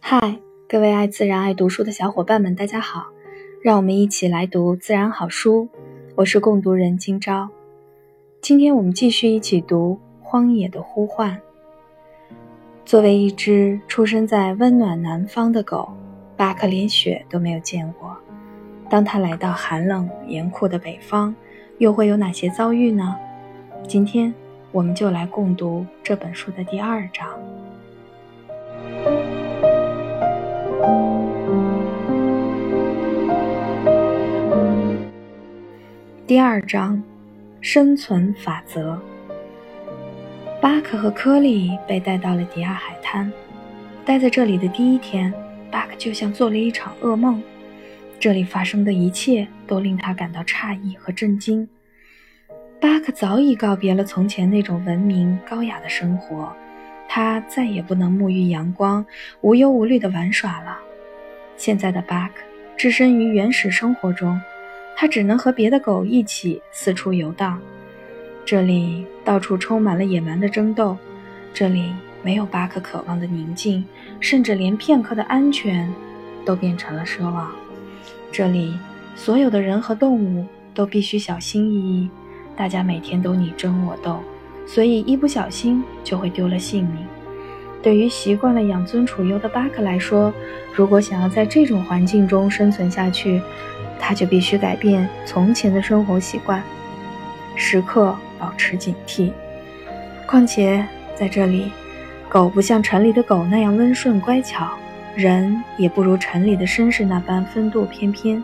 嗨，各位爱自然、爱读书的小伙伴们，大家好！让我们一起来读自然好书。我是共读人今朝。今天我们继续一起读《荒野的呼唤》。作为一只出生在温暖南方的狗，巴克连雪都没有见过。当他来到寒冷严酷的北方，又会有哪些遭遇呢？今天我们就来共读这本书的第二章。第二章，生存法则。巴克和科利被带到了迪亚海滩。待在这里的第一天，巴克就像做了一场噩梦。这里发生的一切都令他感到诧异和震惊。巴克早已告别了从前那种文明高雅的生活，他再也不能沐浴阳光、无忧无虑地玩耍了。现在的巴克置身于原始生活中。他只能和别的狗一起四处游荡，这里到处充满了野蛮的争斗，这里没有巴克渴望的宁静，甚至连片刻的安全都变成了奢望。这里所有的人和动物都必须小心翼翼，大家每天都你争我斗，所以一不小心就会丢了性命。对于习惯了养尊处优的巴克来说，如果想要在这种环境中生存下去，他就必须改变从前的生活习惯，时刻保持警惕。况且在这里，狗不像城里的狗那样温顺乖巧，人也不如城里的绅士那般风度翩翩。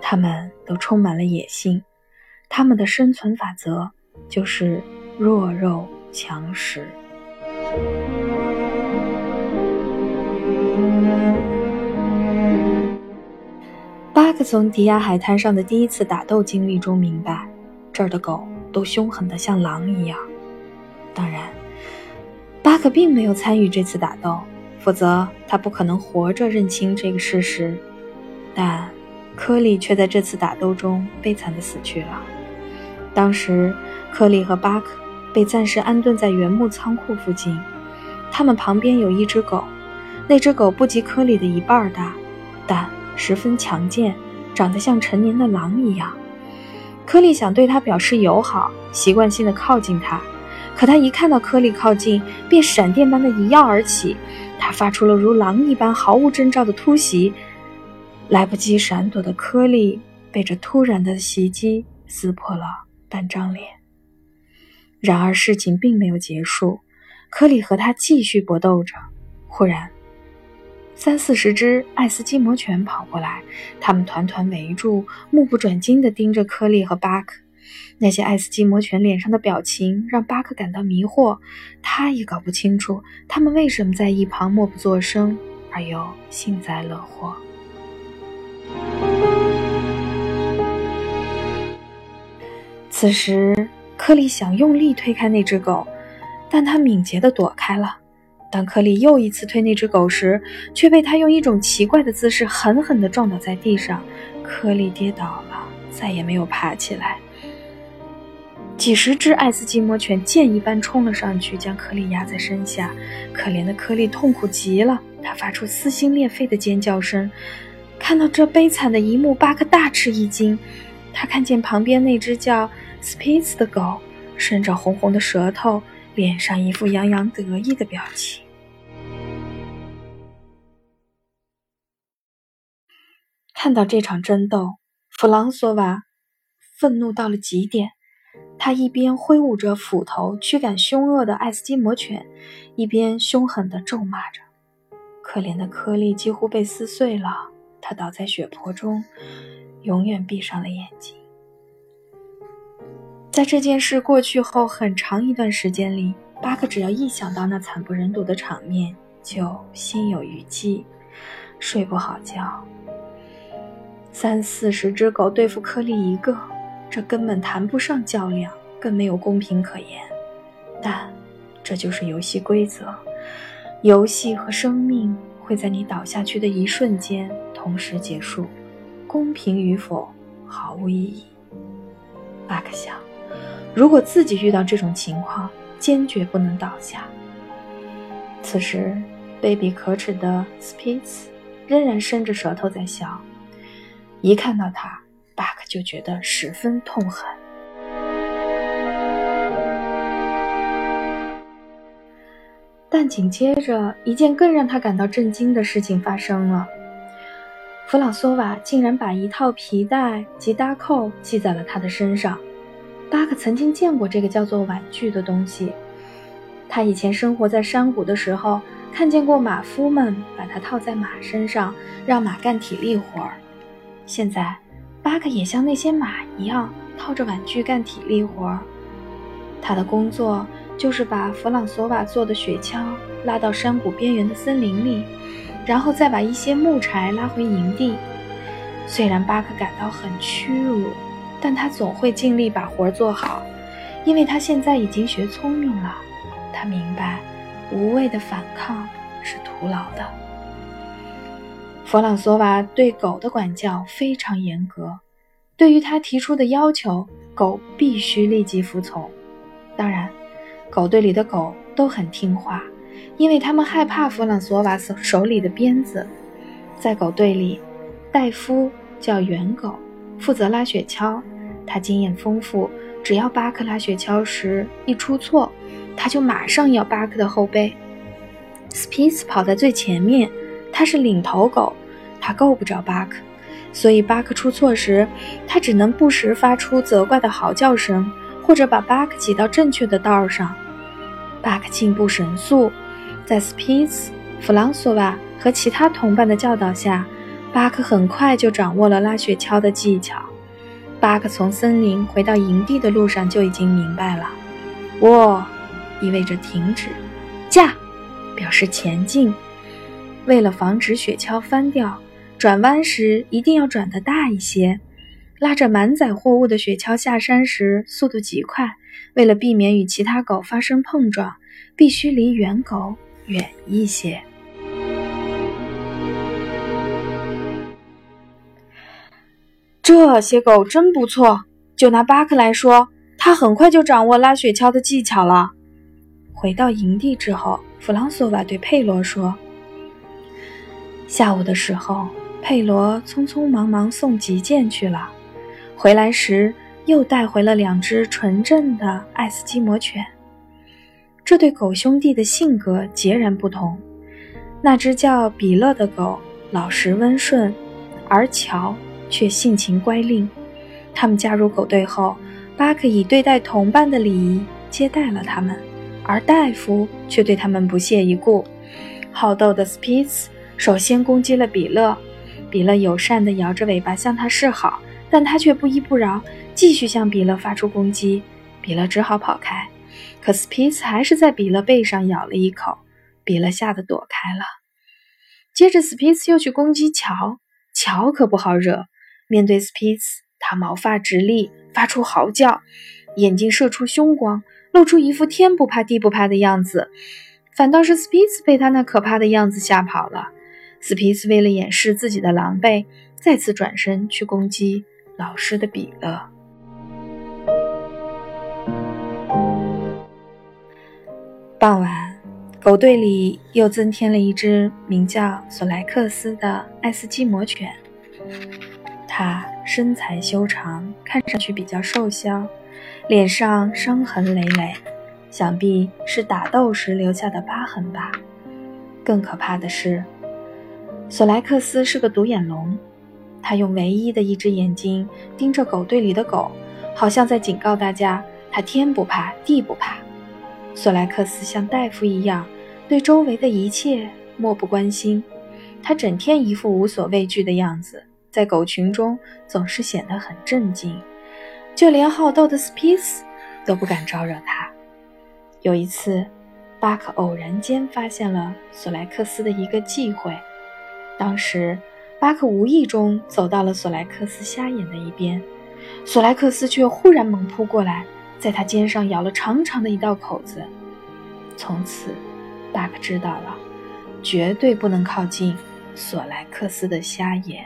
他们都充满了野性，他们的生存法则就是弱肉强食。克从迪亚海滩上的第一次打斗经历中明白，这儿的狗都凶狠得像狼一样。当然，巴克并没有参与这次打斗，否则他不可能活着认清这个事实。但科利却在这次打斗中悲惨地死去了。当时，科利和巴克被暂时安顿在原木仓库附近，他们旁边有一只狗，那只狗不及科利的一半大，但。十分强健，长得像成年的狼一样。柯利想对他表示友好，习惯性的靠近他，可他一看到柯利靠近，便闪电般的一跃而起。他发出了如狼一般毫无征兆的突袭，来不及闪躲的柯利被这突然的袭击撕破了半张脸。然而事情并没有结束，柯利和他继续搏斗着。忽然。三四十只爱斯基摩犬跑过来，它们团团围住，目不转睛地盯着科利和巴克。那些爱斯基摩犬脸上的表情让巴克感到迷惑，他也搞不清楚他们为什么在一旁默不作声，而又幸灾乐祸。此时，科利想用力推开那只狗，但他敏捷地躲开了。当柯利又一次推那只狗时，却被它用一种奇怪的姿势狠狠地撞倒在地上。柯利跌倒了，再也没有爬起来。几十只爱斯基摩犬箭一般冲了上去，将柯利压在身下。可怜的柯利痛苦极了，他发出撕心裂肺的尖叫声。看到这悲惨的一幕，巴克大吃一惊。他看见旁边那只叫 Spitz 的狗，伸着红红的舌头。脸上一副洋洋得意的表情。看到这场争斗，弗朗索瓦愤怒到了极点。他一边挥舞着斧头驱赶凶恶的爱斯基摩犬，一边凶狠地咒骂着。可怜的颗粒几乎被撕碎了，他倒在血泊中，永远闭上了眼睛。在这件事过去后很长一段时间里，巴克只要一想到那惨不忍睹的场面，就心有余悸，睡不好觉。三四十只狗对付颗粒一个，这根本谈不上较量，更没有公平可言。但这就是游戏规则，游戏和生命会在你倒下去的一瞬间同时结束，公平与否毫无意义。巴克想。如果自己遇到这种情况，坚决不能倒下。此时，卑鄙可耻的 Spitz 仍然伸着舌头在笑。一看到他，巴克就觉得十分痛恨。但紧接着，一件更让他感到震惊的事情发生了。弗朗索瓦竟然把一套皮带及搭扣系在了他的身上。巴克曾经见过这个叫做玩具的东西。他以前生活在山谷的时候，看见过马夫们把它套在马身上，让马干体力活儿。现在，巴克也像那些马一样，套着玩具干体力活儿。他的工作。就是把弗朗索瓦做的雪橇拉到山谷边缘的森林里，然后再把一些木柴拉回营地。虽然巴克感到很屈辱，但他总会尽力把活做好，因为他现在已经学聪明了。他明白，无谓的反抗是徒劳的。弗朗索瓦对狗的管教非常严格，对于他提出的要求，狗必须立即服从。当然。狗队里的狗都很听话，因为他们害怕弗朗索瓦手手里的鞭子。在狗队里，戴夫叫圆狗，负责拉雪橇。他经验丰富，只要巴克拉雪橇时一出错，他就马上咬巴克的后背。斯皮斯跑在最前面，他是领头狗，他够不着巴克，所以巴克出错时，他只能不时发出责怪的嚎叫声。或者把巴克挤到正确的道上。巴克进步神速，在斯皮茨、弗朗索瓦和其他同伴的教导下，巴克很快就掌握了拉雪橇的技巧。巴克从森林回到营地的路上就已经明白了：喔意味着停止，驾表示前进。为了防止雪橇翻掉，转弯时一定要转得大一些。拉着满载货物的雪橇下山时，速度极快。为了避免与其他狗发生碰撞，必须离远狗远一些。这些狗真不错。就拿巴克来说，他很快就掌握拉雪橇的技巧了。回到营地之后，弗朗索瓦对佩罗说：“下午的时候，佩罗匆匆忙忙送急件去了。”回来时，又带回了两只纯正的爱斯基摩犬。这对狗兄弟的性格截然不同。那只叫比勒的狗老实温顺，而乔却性情乖戾。他们加入狗队后，巴克以对待同伴的礼仪接待了他们，而戴夫却对他们不屑一顾。好斗的斯皮茨首先攻击了比勒，比勒友善地摇着尾巴向他示好。但他却不依不饶，继续向比勒发出攻击，比勒只好跑开。可斯皮茨还是在比勒背上咬了一口，比勒吓得躲开了。接着，斯皮茨又去攻击乔，乔可不好惹。面对斯皮茨，他毛发直立，发出嚎叫，眼睛射出凶光，露出一副天不怕地不怕的样子。反倒是斯皮茨被他那可怕的样子吓跑了。斯皮茨为了掩饰自己的狼狈，再次转身去攻击。老师的比勒。傍晚，狗队里又增添了一只名叫索莱克斯的爱斯基摩犬。他身材修长，看上去比较瘦削，脸上伤痕累累，想必是打斗时留下的疤痕吧。更可怕的是，索莱克斯是个独眼龙。他用唯一的一只眼睛盯着狗队里的狗，好像在警告大家：他天不怕地不怕。索莱克斯像大夫一样，对周围的一切漠不关心。他整天一副无所畏惧的样子，在狗群中总是显得很镇静，就连好斗的斯皮斯都不敢招惹他。有一次，巴克偶然间发现了索莱克斯的一个忌讳，当时。巴克无意中走到了索莱克斯瞎眼的一边，索莱克斯却忽然猛扑过来，在他肩上咬了长长的一道口子。从此，巴克知道了，绝对不能靠近索莱克斯的瞎眼。